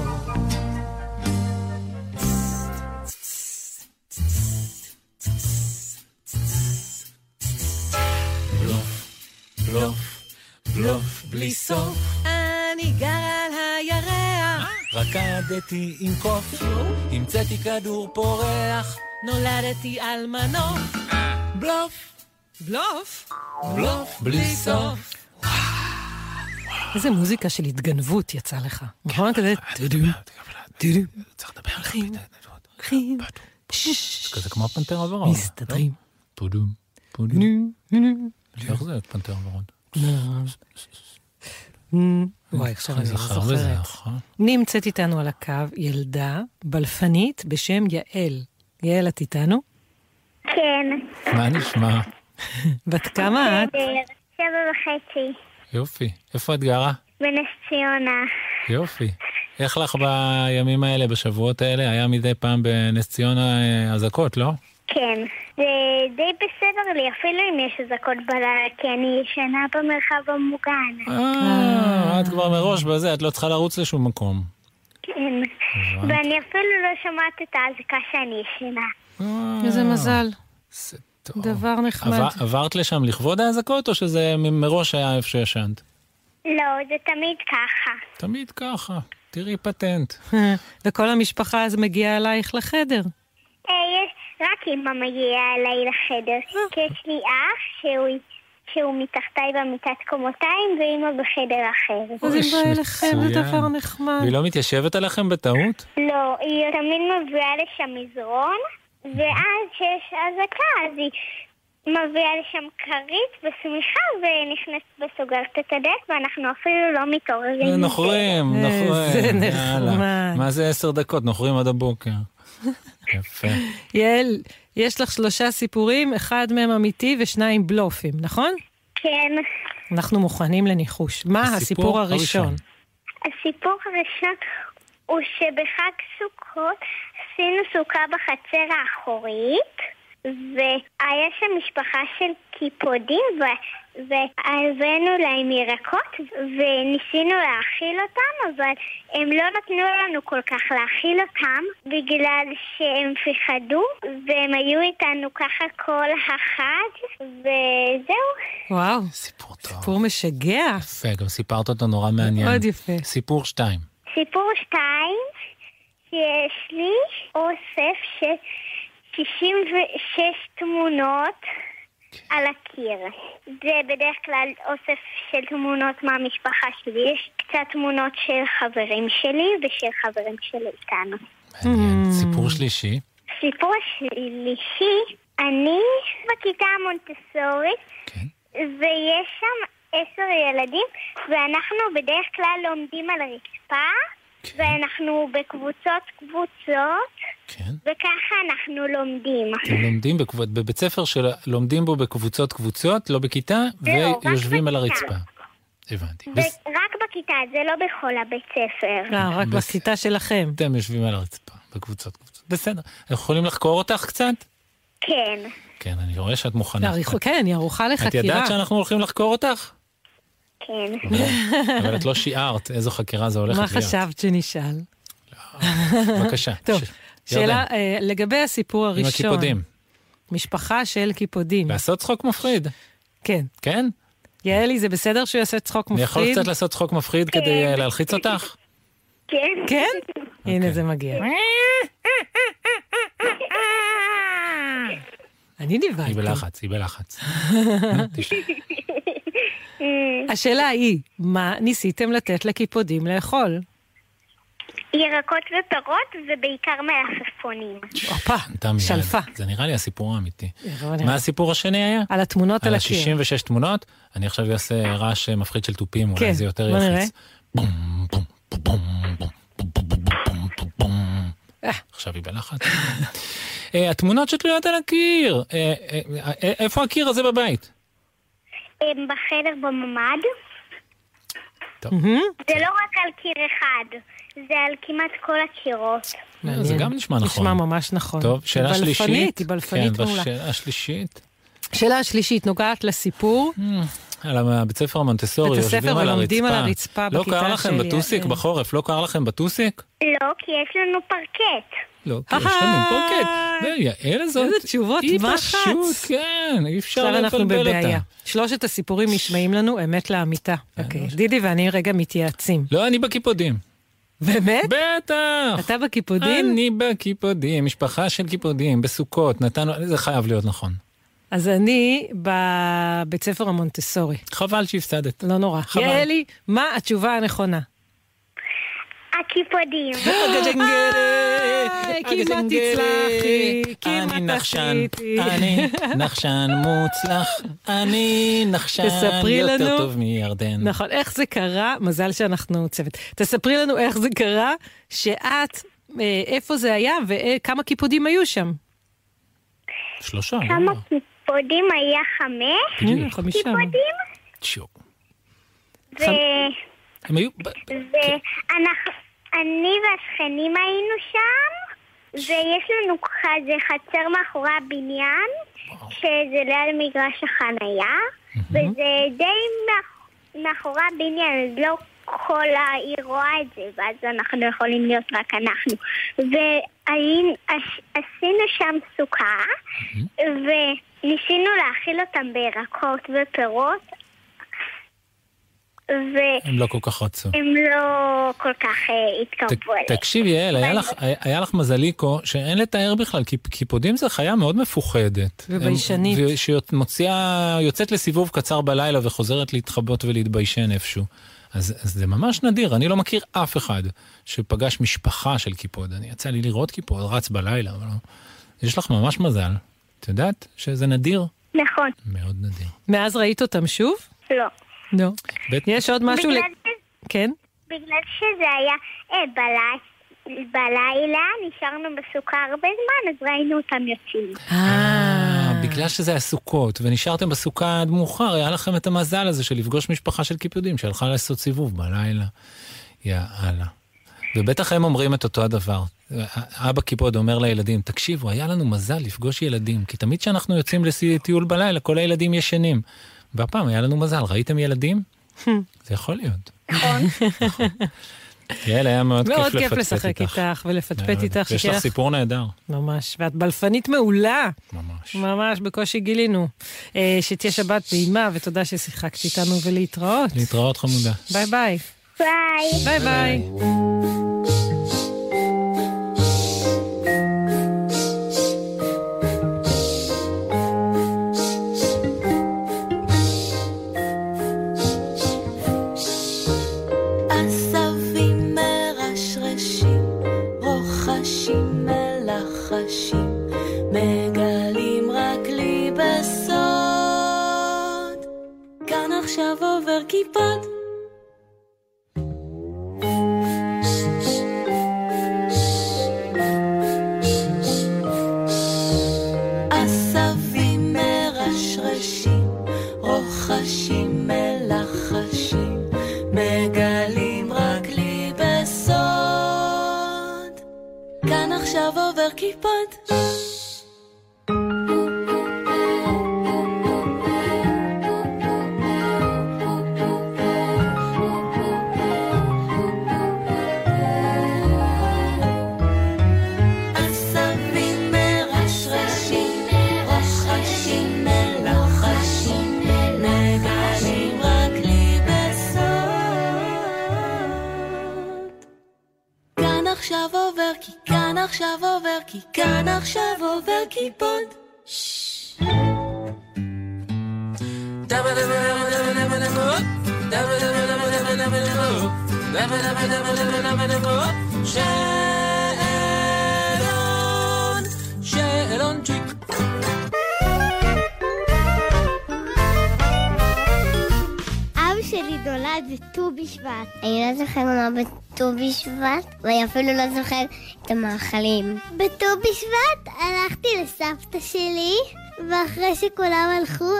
בלוף, בלוף בלי סוף, אני גר על הירח, רקדתי עם קוף, המצאתי כדור פורח, נולדתי על מנוף. בלוף, בלוף? בלוף בלי סוף. איזה מוזיקה של התגנבות יצא לך. נכון? כזה טודים. צריך לדבר על הולכים, הולכים. זה כזה כמו הפנתר הוורוד. מסתדרים. פודום, פודום. נו, נו. איך זה פנתר הוורוד? וואי, עכשיו אני לא זוכרת. נכון? נמצאת איתנו על הקו ילדה בלפנית בשם יעל. יעל, את איתנו? כן, מה נשמע? בת כמה את? שבע וחצי, יופי. איפה את גרה? בנס ציונה. יופי. איך לך בימים האלה, בשבועות האלה? היה מדי פעם בנס ציונה אה, אזעקות, לא? כן, זה די בסדר לי, אפילו אם יש אזעקות בלילה, כי אני ישנה במרחב המוגן. אה, את כבר מראש בזה, את לא צריכה לרוץ לשום מקום. כן, ואני אפילו לא שומעת את האזעקה שאני ישנה. אה, איזה מזל. דבר נחמד. עבר- עברת לשם לכבוד האזעקות, או שזה מראש היה איפה שישנת? לא, זה תמיד ככה. תמיד ככה. תראי פטנט. וכל המשפחה אז מגיעה אלייך לחדר. אה, יש, רק אמא מגיעה אליי לחדר, כי יש לי אח שהוא, שהוא מתחתיי במיטת קומותיים, ואמא בחדר אחר. אז היא אוי, באה אליכם, זה. דבר נחמד. והיא לא מתיישבת עליכם בטעות? לא, היא תמיד מביאה לשם מזרון, ואז כשיש אזעקה, אז היא מביאה לשם כרית ושמיכה, ונכנסת וסוגרת את הדלת, ואנחנו אפילו לא מתעוררים. נוחרים, נוחרים. נחמד. יאללה. מה זה עשר דקות? נוחרים עד הבוקר. יפה. יעל, יש לך שלושה סיפורים, אחד מהם אמיתי ושניים בלופים, נכון? כן. אנחנו מוכנים לניחוש. מה הסיפור הראשון? הסיפור הראשון הוא שבחג סוכות עשינו סוכה בחצר האחורית, והיה שם משפחה של קיפודים, ו- והבאנו להם ירקות, וניסינו להאכיל אותם, אבל הם לא נתנו לנו כל כך להאכיל אותם, בגלל שהם פחדו, והם היו איתנו ככה כל החג, וזהו. וואו, סיפור טוב. סיפור משגע. יפה, גם סיפרת אותו נורא מעניין. מאוד יפה. סיפור שתיים. סיפור שתיים, שיש לי אוסף של 66 תמונות על הקיר. זה בדרך כלל אוסף של תמונות מהמשפחה שלי. יש קצת תמונות של חברים שלי ושל חברים שלי איתנו. מעניין. סיפור שלישי. סיפור שלישי, אני בכיתה המונטסורית, ויש שם עשר ילדים, ואנחנו בדרך כלל לומדים על הרצפה, ואנחנו בקבוצות קבוצות, וככה אנחנו לומדים. אתם לומדים בקב... בבית ספר שלומדים בו בקבוצות קבוצות, לא בכיתה, לא, רק ויושבים על. הרצפה. הבנתי. ורק בכיתה, זה לא בכל הבית ספר. אה, רק בס- בכיתה שלכם. אתם יושבים על הרצפה, בקבוצות קבוצות. בסדר. אנחנו יכולים לחקור אותך קצת? כן. כן, אני רואה שאת מוכנה. לעריכו- כן, אני ערוכה את לחקירה. ידעת שאנחנו הולכים לחקור אותך? כן. אבל את לא שיערת איזו חקירה זה הולך מה להיות. חשבת שנשאל? בבקשה. טוב, שאלה אה, לגבי הסיפור עם הראשון. הקיפודים. משפחה של קיפודים. לעשות צחוק מפחיד. כן. כן? יעלי, זה בסדר שהוא יעשה צחוק אני מפחיד? יכול קצת לעשות צחוק מפחיד כדי אה, להלחיץ אותך? כן. כן? אוקיי. הנה זה מגיע. אני נבהלתי. היא בלחץ, היא בלחץ. השאלה היא, מה ניסיתם לתת לקיפודים לאכול? ירקות ופירות ובעיקר מלפפונים. הופה, שלפה. זה נראה לי הסיפור האמיתי. מה הסיפור השני היה? על התמונות על הקיר. על ה-66 תמונות. אני עכשיו אעשה רעש מפחיד של תופים, אולי זה יותר יפיץ. עכשיו היא בלחץ. התמונות שתלויות על הקיר. איפה הקיר הזה בבית? הם בחדר בממ"ד. טוב. זה לא רק על קיר אחד, זה על כמעט כל הקירות. זה גם נשמע נכון. נשמע ממש נכון. טוב, שאלה היא שלישית. בלפנית, היא בלפנית כן, מעולה. בשאלה השלישית. שאלה השלישית נוגעת לסיפור. על הבית ספר המונטסורי, בית הספר יושבים על ולומדים הרצפה. על הרצפה לא בכיתה קר לכם בטוסיק יעל. בחורף? לא קר לכם בטוסיק? לא, כי יש לנו פרקט. לא, כי יש לנו פרקט. ויעל הזאת, איזה תשובות היא מחץ. פשוט, כן, אי אפשר עכשיו אנחנו לבלבל בבעיה. אותה. שלושת הסיפורים נשמעים לנו אמת לאמיתה. אוקיי, דידי ואני רגע מתייעצים. לא, אני בקיפודים. באמת? בטח. אתה בקיפודים? אני בקיפודים, משפחה של קיפודים, בסוכות, נתנו, זה חייב להיות נכון. אז אני בבית ספר המונטסורי. חבל שהפסדת. לא נורא. חבל. יעלי, מה התשובה הנכונה? הקיפודים. כמעט הצלחתי, כמעט אני נחשן. אני נחשן מוצלח, אני נחשן יותר. טוב מירדן. נכון, איך זה קרה? מזל שאנחנו צוות. תספרי לנו איך זה קרה, שאת, אה, איפה זה היה וכמה קיפודים היו שם. שלושה, כמה לא? קיפודים היה חמש? הנה, חמישה. קיפודים? שיו. ו... הם היו... ואנחנו, אני והשכנים היינו שם, ויש לנו כזה חצר מאחורי הבניין, שזה ליד מגרש החנייה, וזה די מאח- מאחורי הבניין, אז לא כל העיר רואה את זה, ואז אנחנו יכולים להיות רק אנחנו. ועשינו שם סוכה, וניסינו להאכיל אותם בירקות ופירות, והם הם לא כל כך רצו. לא כל כך אה, התקרבו אליהם. תקשיבי, יעל, היה לך- היה לך מזליקו שאין לתאר בכלל, כי קיפודים זה חיה מאוד מפוחדת. וביישנית. הם- שמוציאה, יוצאת לסיבוב קצר בלילה וחוזרת להתחבא ולהתביישן איפשהו. אז, אז זה ממש נדיר, אני לא מכיר אף אחד שפגש משפחה של קיפוד. אני יצא לי לראות קיפוד, רץ בלילה, אבל לא. יש לך ממש מזל. את יודעת שזה נדיר? נכון. מאוד נדיר. מאז ראית אותם שוב? לא. לא. בית- יש עוד משהו? ל- בגלל ש- כן? בגלל שזה היה אה, בלי- בלילה, נשארנו בסוכה הרבה זמן, אז ראינו אותם יוצאים. אה, בגלל שזה היה סוכות, ונשארתם בסוכה עד מאוחר, היה לכם את המזל הזה של לפגוש משפחה של קיפודים שהלכה לעשות סיבוב בלילה. יאללה. ובטח הם אומרים את אותו הדבר. אבא קיפוד אומר לילדים, תקשיבו, היה לנו מזל לפגוש ילדים, כי תמיד כשאנחנו יוצאים לטיול בלילה, כל הילדים ישנים. והפעם היה לנו מזל, ראיתם ילדים? זה יכול להיות. נכון. יעל, היה מאוד כיף מאוד לפטפט כיף לשחק איתך ולפטפט מאוד. איתך. יש לך- סיפור נהדר. ממש, ואת בלפנית מעולה. ממש. ממש, בקושי גילינו. אה, שתהיה שבת נעימה, ותודה ששיחקת איתנו ולהתראות. להתראות חמודה. ביי ביי. ביי. ביי ביי. מלחשים, מגלים רק לי בסוד. כאן עכשיו עובר קיפוד. שאלון, שאלונצ'יק. אבא שלי נולד בט"ו בשבט. אני לא זוכר מה בט"ו בשבט, ואני אפילו לא זוכר את המאכלים. בט"ו בשבט הלכתי לסבתא שלי, ואחרי שכולם הלכו,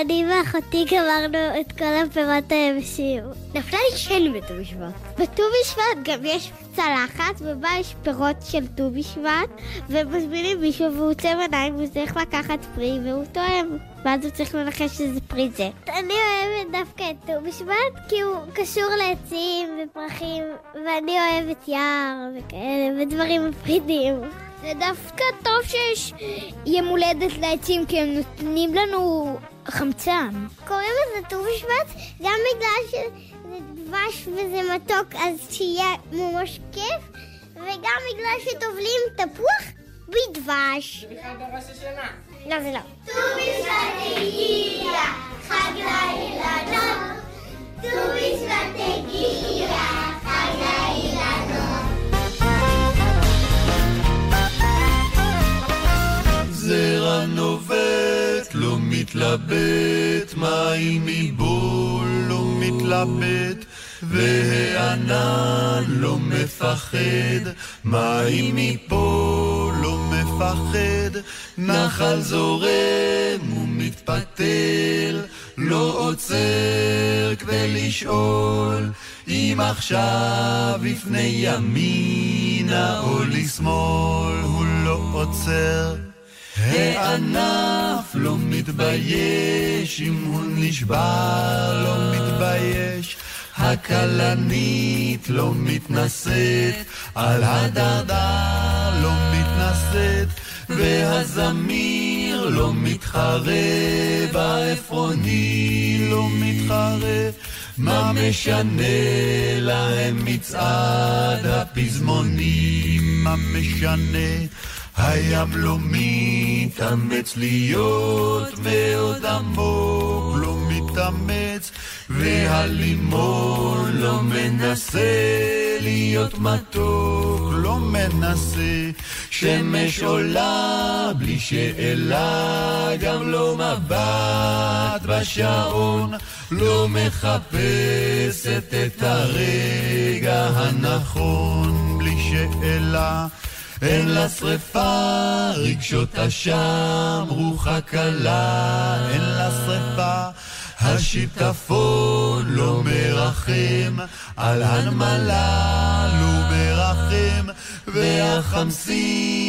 אני ואחותי גמרנו את כל הפירות היבשים. נפלה לי שן בט"ו בשבט. בט"ו בשבט גם יש צלחת, ובה יש פירות של ט"ו בשבט, ומזמינים מישהו והוא עוצם עיניים, והוא צריך לקחת פרי, והוא טועם. ואז הוא צריך לנחש שזה פרי זה. אני אוהבת דווקא את ט"ו בשבט, כי הוא קשור לעצים ופרחים, ואני אוהבת יער וכאלה, ודברים מפחידים. זה דווקא טוב שיש יום הולדת לעצים, כי הם נותנים לנו חמצן. קוראים לזה ט"ו בשבט גם בגלל שזה דבש וזה מתוק, אז שיהיה ממש כיף, וגם בגלל שטובלים תפוח בדבש. לא, זה לא. ט"ו בשבט הגיע, חג לאילנות. ט"ו בשבט הגיע, חג לאילנות. זרע נובט, לא מתלבט, מים מבול לא מתלבט, והענן לא מפחד, מים מפה לא מפחד, נחל זורם ומתפתל, לא עוצר כדי לשאול, אם עכשיו יפנה ימינה או לשמאל, הוא לא עוצר. הענף לא מתבייש, אם הוא נשבר לא מתבייש. הכלנית לא מתנשאת, על הדרדר לא מתנשאת, והזמיר לא מתחרה, בעפרוני לא מתחרה. מה משנה להם מצעד הפזמונים? מה משנה? הים לא מתאמץ להיות מאוד עמוק, לא מתאמץ, והלימון לא מנסה להיות מתוק, לא מנסה. שמש עולה בלי שאלה, גם לא מבט בשעון, לא מחפשת את הרגע הנכון בלי שאלה. אין לה שרפה, רגשות אשם, רוחה קלה, אין לה שרפה. השיטפון לא מרחם, על הנמלה לא מרחם, והחמסין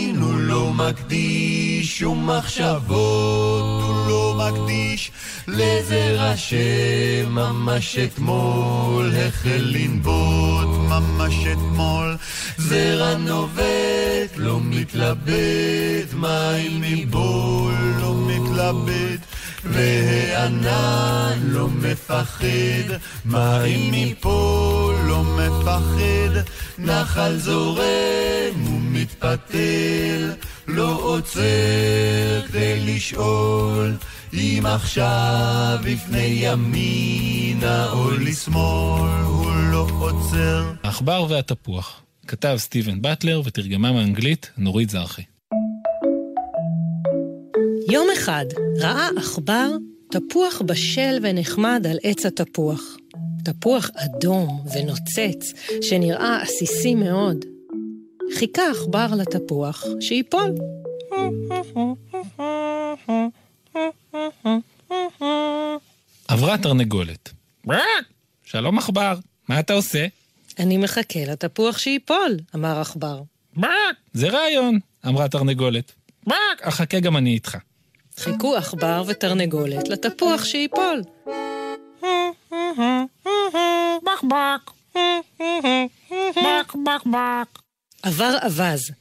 לא מקדיש, שום מחשבות הוא לא מקדיש, לזר השם ממש אתמול החל לנבוט ממש אתמול, זרע נובט לא מתלבט, מים מבול לא מתלבט והענן לא מפחד, מים מפה לא מפחד, נחל זורם ומתפתל, לא עוצר כדי לשאול, אם עכשיו לפני ימינה או לשמאל, הוא לא עוצר. העכבר והתפוח, כתב סטיבן באטלר ותרגמה מאנגלית נורית זרחי. יום אחד ראה עכבר תפוח בשל ונחמד על עץ התפוח. תפוח אדום ונוצץ, שנראה עסיסי מאוד. חיכה עכבר לתפוח שיפול. עברה תרנגולת. שלום עכבר, מה אתה עושה? אני מחכה לתפוח שיפול, אמר עכבר. זה רעיון, אמרה תרנגולת. אחכה גם אני איתך. חיכו עכבר ותרנגולת לתפוח שיפול. בק בק. בק בק בק. עבר אווז.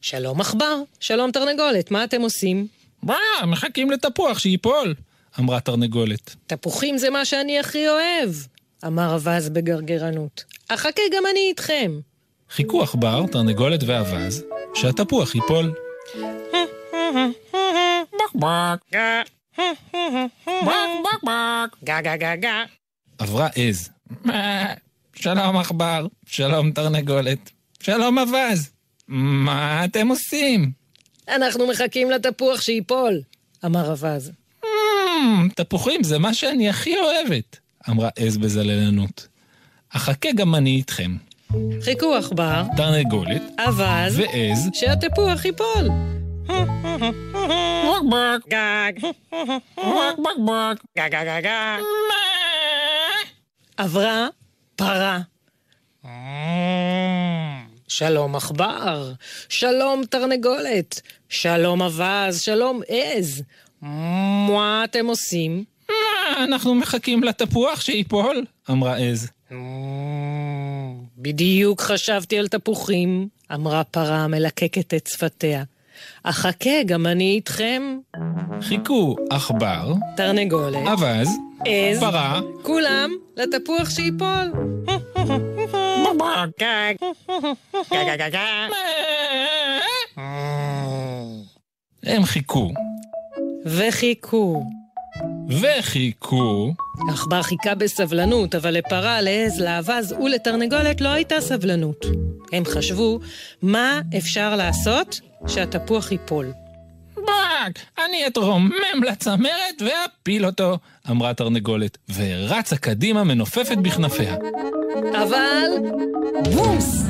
שלום עכבר, שלום תרנגולת, מה אתם עושים? מחכים לתפוח שיפול, אמרה תרנגולת. תפוחים זה מה שאני הכי אוהב, אמר אווז בגרגרנות. אחכה גם אני איתכם. חיכו עכבר, תרנגולת ואווז, שהתפוח ייפול. בק בק. בק בק בק. גה גה גה גה. עברה עז. שלום עכבר, שלום תרנגולת, שלום אווז. מה אתם עושים? אנחנו מחכים לתפוח שיפול, אמר אווז. תפוחים זה מה שאני הכי אוהבת, אמרה עז בזללנות. אחכה גם אני איתכם. חיכו עכבר, תרנגולת, אווז, ועז, שהתפוח ייפול. בק בק. גג, בק בק בק. גג גג גג גג. עברה פרה. שלום עכבר, שלום תרנגולת, שלום אווז, שלום עז. מה אתם עושים? אנחנו מחכים לתפוח שיפול, אמרה עז. בדיוק חשבתי על תפוחים, אמרה פרה מלקקת את שפתיה. אחכה, גם אני איתכם. חיכו עכבר, תרנגולת, אווז, עז, פרה, כולם לתפוח גג. הם חיכו, וחיכו. וחיכו, עכבר חיכה בסבלנות, אבל לפרה, לעז, לאווז ולתרנגולת לא הייתה סבלנות. הם חשבו, מה אפשר לעשות שהתפוח ייפול? בק, אני אתרומם לצמרת ואפיל אותו, אמרה תרנגולת, ורצה קדימה מנופפת בכנפיה. אבל בומס!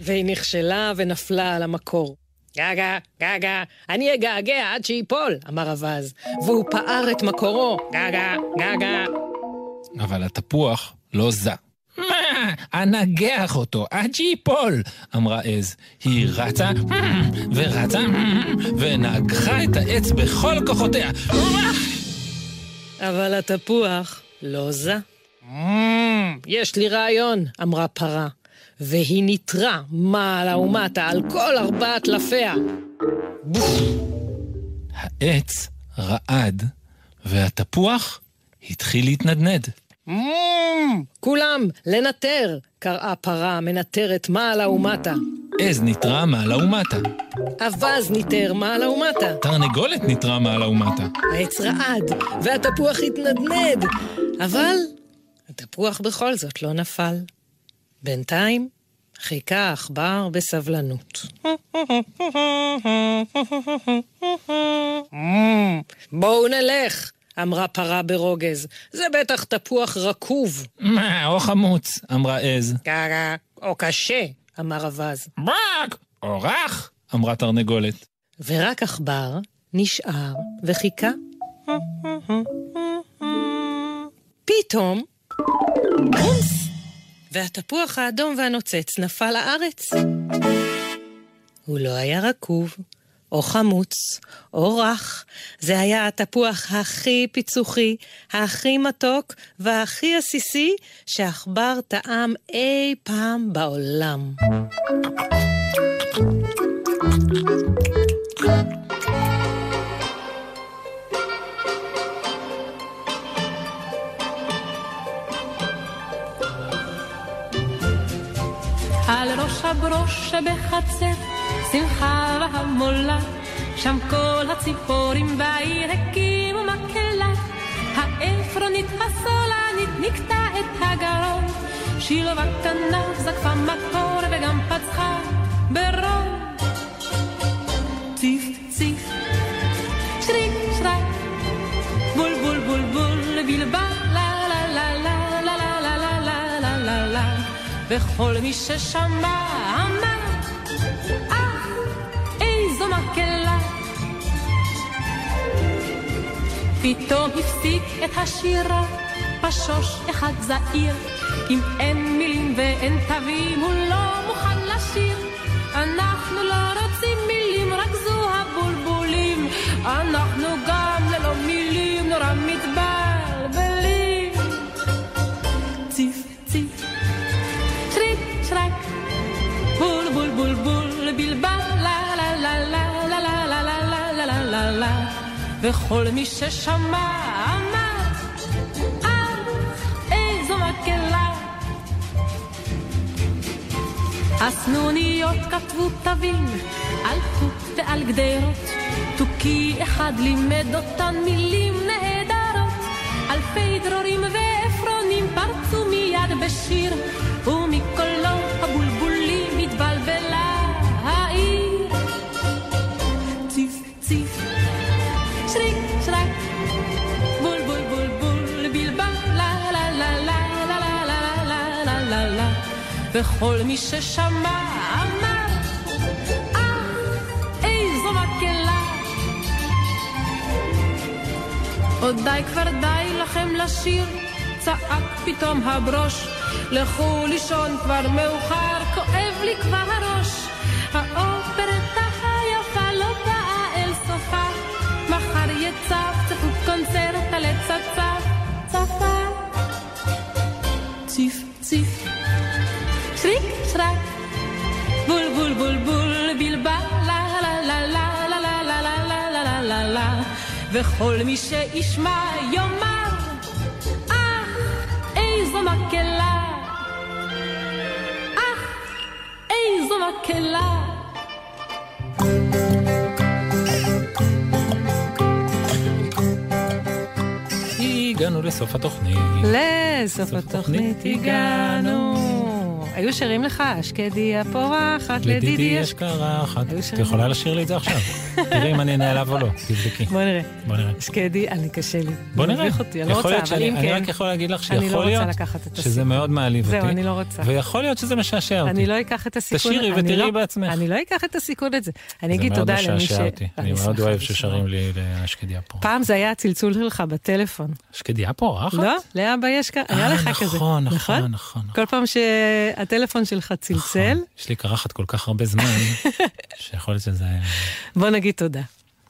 והיא נכשלה ונפלה על המקור. גגה, גגה, אני אגעגע עד שיפול, אמר אווז, והוא פער את מקורו. גגה, גגה. אבל התפוח לא זע. מה? אנגח אותו עד שיפול, אמרה עז. היא רצה ורצה ונגחה את העץ בכל כוחותיה. אבל התפוח לא זע. יש לי רעיון, אמרה פרה, והיא ניטרה מעלה ומטה על כל ארבע טלפיה. העץ רעד, והתפוח התחיל להתנדנד. כולם, לנטר! קראה פרה מנטרת מעלה ומטה. עז ניטרה מעלה ומטה. אווז ניטר מעלה ומטה. תרנגולת ניטרה מעלה ומטה. העץ רעד, והתפוח התנדנד. אבל התפוח בכל זאת לא נפל. בינתיים חיכה העכבר בסבלנות. בואו נלך, אמרה פרה ברוגז. זה בטח תפוח רקוב. מה, או חמוץ, אמרה עז. קרה, או קשה, אמר אווז. בק! או רך, אמרה תרנגולת. ורק עכבר נשאר וחיכה. פתאום, בומס! והתפוח האדום והנוצץ נפל לארץ. הוא לא היה רקוב, או חמוץ, או רך. זה היה התפוח הכי פיצוחי, הכי מתוק והכי עסיסי שעכבר טעם אי פעם בעולם. על ראש הברוש שבחצר, שמחה והמולה, שם כל הציפורים בעיר הקימו מקהלה. העפרונית הסולנית נקטע את הגרון, שילובה קטנה זקפה מקור וגם פצחה ברון. ציף ציף, שריק שרק, בול בול בול בול, בלבל, וכל מי ששמע אמר, אך, איזו מקהלה. פתאום הפסיק את השירה, פשוש אחד זעיר, אם אין מילים ואין תווים, הוא לא מוכן לשיר. אנחנו לא רוצים מילים, רק זו הבולבולים. אנחנו גם ללא מילים נורא מתבלבלים. וכל מי ששמע אמר, אה, איזו מקהלה. הסנוניות כתבו תווים על חוט ועל גדרות, תוכי אחד לימד אותן מילים נהדרות, אלפי דרורים ועפרונים פרצו מיד בשיר, וכל מי ששמע אמר, אה, איזו מקהלה. עוד די כבר די לכם לשיר, צעק פתאום הברוש. לכו לישון כבר מאוחר, כואב לי כבר הראש. האופרטה היפה לא באה אל סופה, מחר יצפצפו קונצרט על עץ וכל מי שישמע יאמר, אה, איזו מקהלה. אך, איזו מקהלה. הגענו לסוף התוכנית. לסוף התוכנית הגענו. היו שרים לך, אשקדי הפורחת, לדידי יש... קרחת. את יכולה לשיר לי את זה עכשיו. תראי אם אני נעלב או לא, תבדקי. בוא נראה. בוא נראה. אשקדי, אני קשה לי. בוא זה נראה. מביך אותי, אני לא רוצה, אבל אם אני כן... רק יכול להגיד לך אני לא שיכול רוצה להיות את שזה. מאוד מעליב אותי. זהו, אני לא רוצה. ויכול להיות שזה משעשע אותי. אני לא אקח את הסיכון. תשאירי אני ותראי לא- בעצמך. אני לא אקח את הסיכון הזה. אני אגיד זה תודה מאוד למי ש... משעשע אותי. אני מאוד אוהב. ששרים לי לאשקדיה פה. פעם זה היה הצלצול שלך בטלפון. אשקדיה פורחת? לא? לאבא יש כ... היה אה, לך כזה. נכון, נכון, נכון. כל פעם שהטלפון שלך צלצל, יש לי קרחת כל כך הרבה זמן, שיכול להיות שזה בוא נגיד תודה.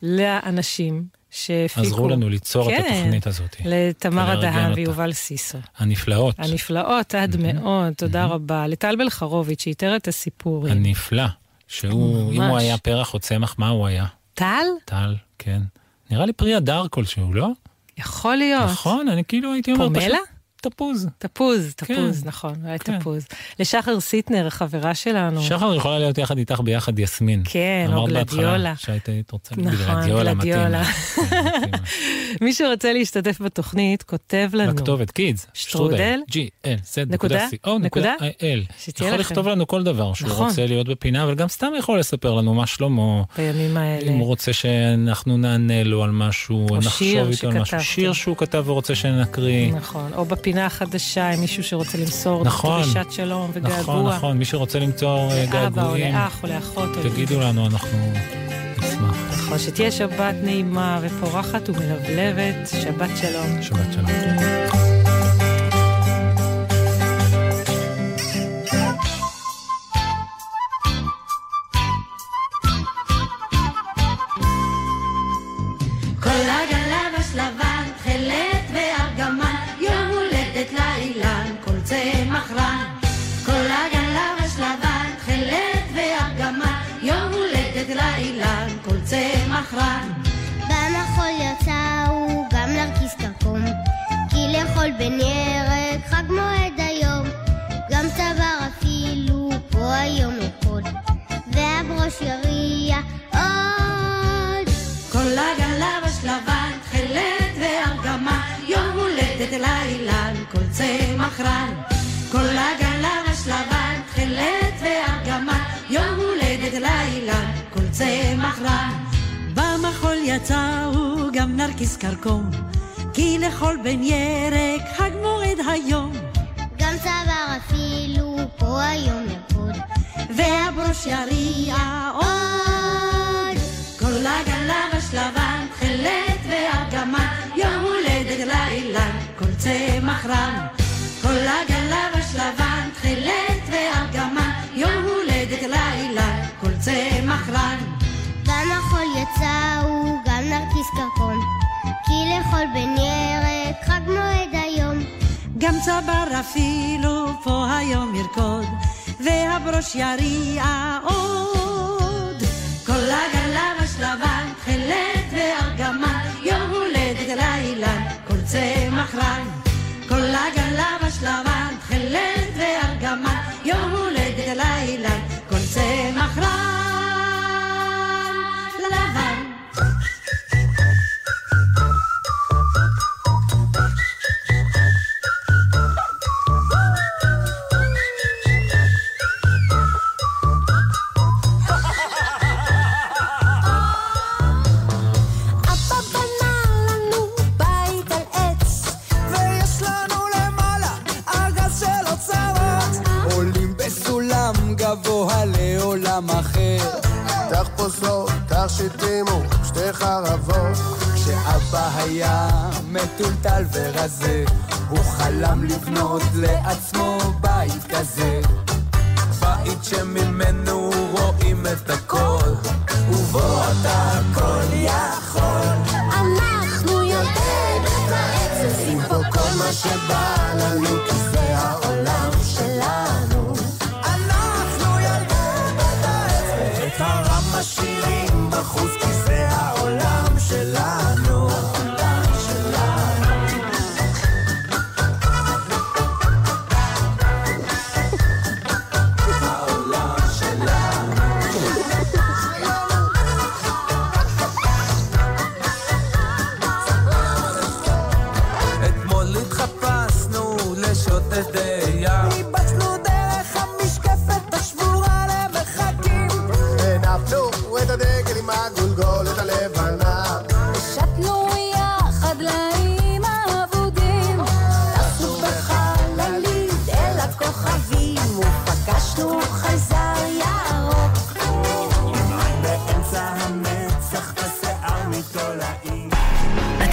לאנשים שהפיקו. עזרו לנו ליצור את כן, התוכנית הזאת. לתמר אותה. ויובל סיסו. הנפלאות, הנפלאות עד מאוד, תודה רבה. לטל בלחרוביץ', שאיתר את הסיפורים. הנפלא, שהוא, אם הוא ממש. היה פרח או צמח, מה הוא היה? טל? טל, כן. נראה לי פרי הדר כלשהו, לא? יכול להיות. נכון, אני כאילו הייתי אומר פומלה? תפוז. תפוז, תפוז, כן. נכון, אולי כן. תפוז. לשחר סיטנר, החברה שלנו. שחר יכולה להיות יחד איתך ביחד יסמין. כן, או אמרת בהתחלה גלדיולה. שהיית היית רוצה, נכון, גלדיולה גלדיולה. מתאים. מי שרוצה להשתתף בתוכנית, כותב לנו. בכתובת קידס, שטרודל, G-L-Z נקודה, נקודה, L. שתהיה יכול לכם. לכתוב לנו כל דבר שהוא נכון. רוצה להיות בפינה, אבל גם סתם יכול לספר לנו מה שלמה. בימים האלה. אם הוא רוצה שאנחנו נענה לו על משהו, או נחשוב שיר איתו על משהו. שיר שהוא כתב ורוצה שנקריא. נכון, או בפינה החדשה, עם מישהו שרוצה למסור נכון. דרישת שלום וגעגוע. נכון, נכון, מי שרוצה למצוא אה, לאבא או געגועים, לאח או לאחות. תגידו לנו, אנחנו נשמח. נכון, שתהיה שבת נעימה ופורחת ומלבלבת, שבת שלום. שבת שלום.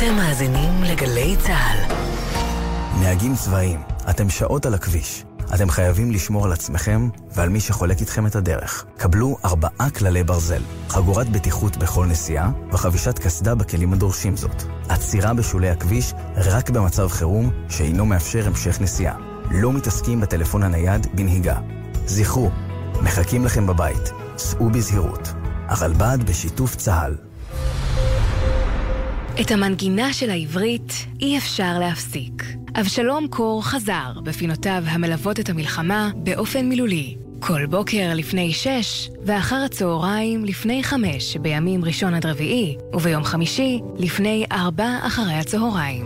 אתם מאזינים לגלי צה"ל. נהגים צבאיים, אתם שעות על הכביש. אתם חייבים לשמור על עצמכם ועל מי שחולק איתכם את הדרך. קבלו ארבעה כללי ברזל, חגורת בטיחות בכל נסיעה וחבישת קסדה בכלים הדורשים זאת. עצירה בשולי הכביש רק במצב חירום שאינו מאפשר המשך נסיעה. לא מתעסקים בטלפון הנייד בנהיגה. זכרו, מחכים לכם בבית. סעו בזהירות. הרלב"ד בשיתוף צה"ל. את המנגינה של העברית אי אפשר להפסיק. אבשלום קור חזר בפינותיו המלוות את המלחמה באופן מילולי. כל בוקר לפני שש, ואחר הצהריים לפני חמש בימים ראשון עד רביעי, וביום חמישי לפני ארבע אחרי הצהריים.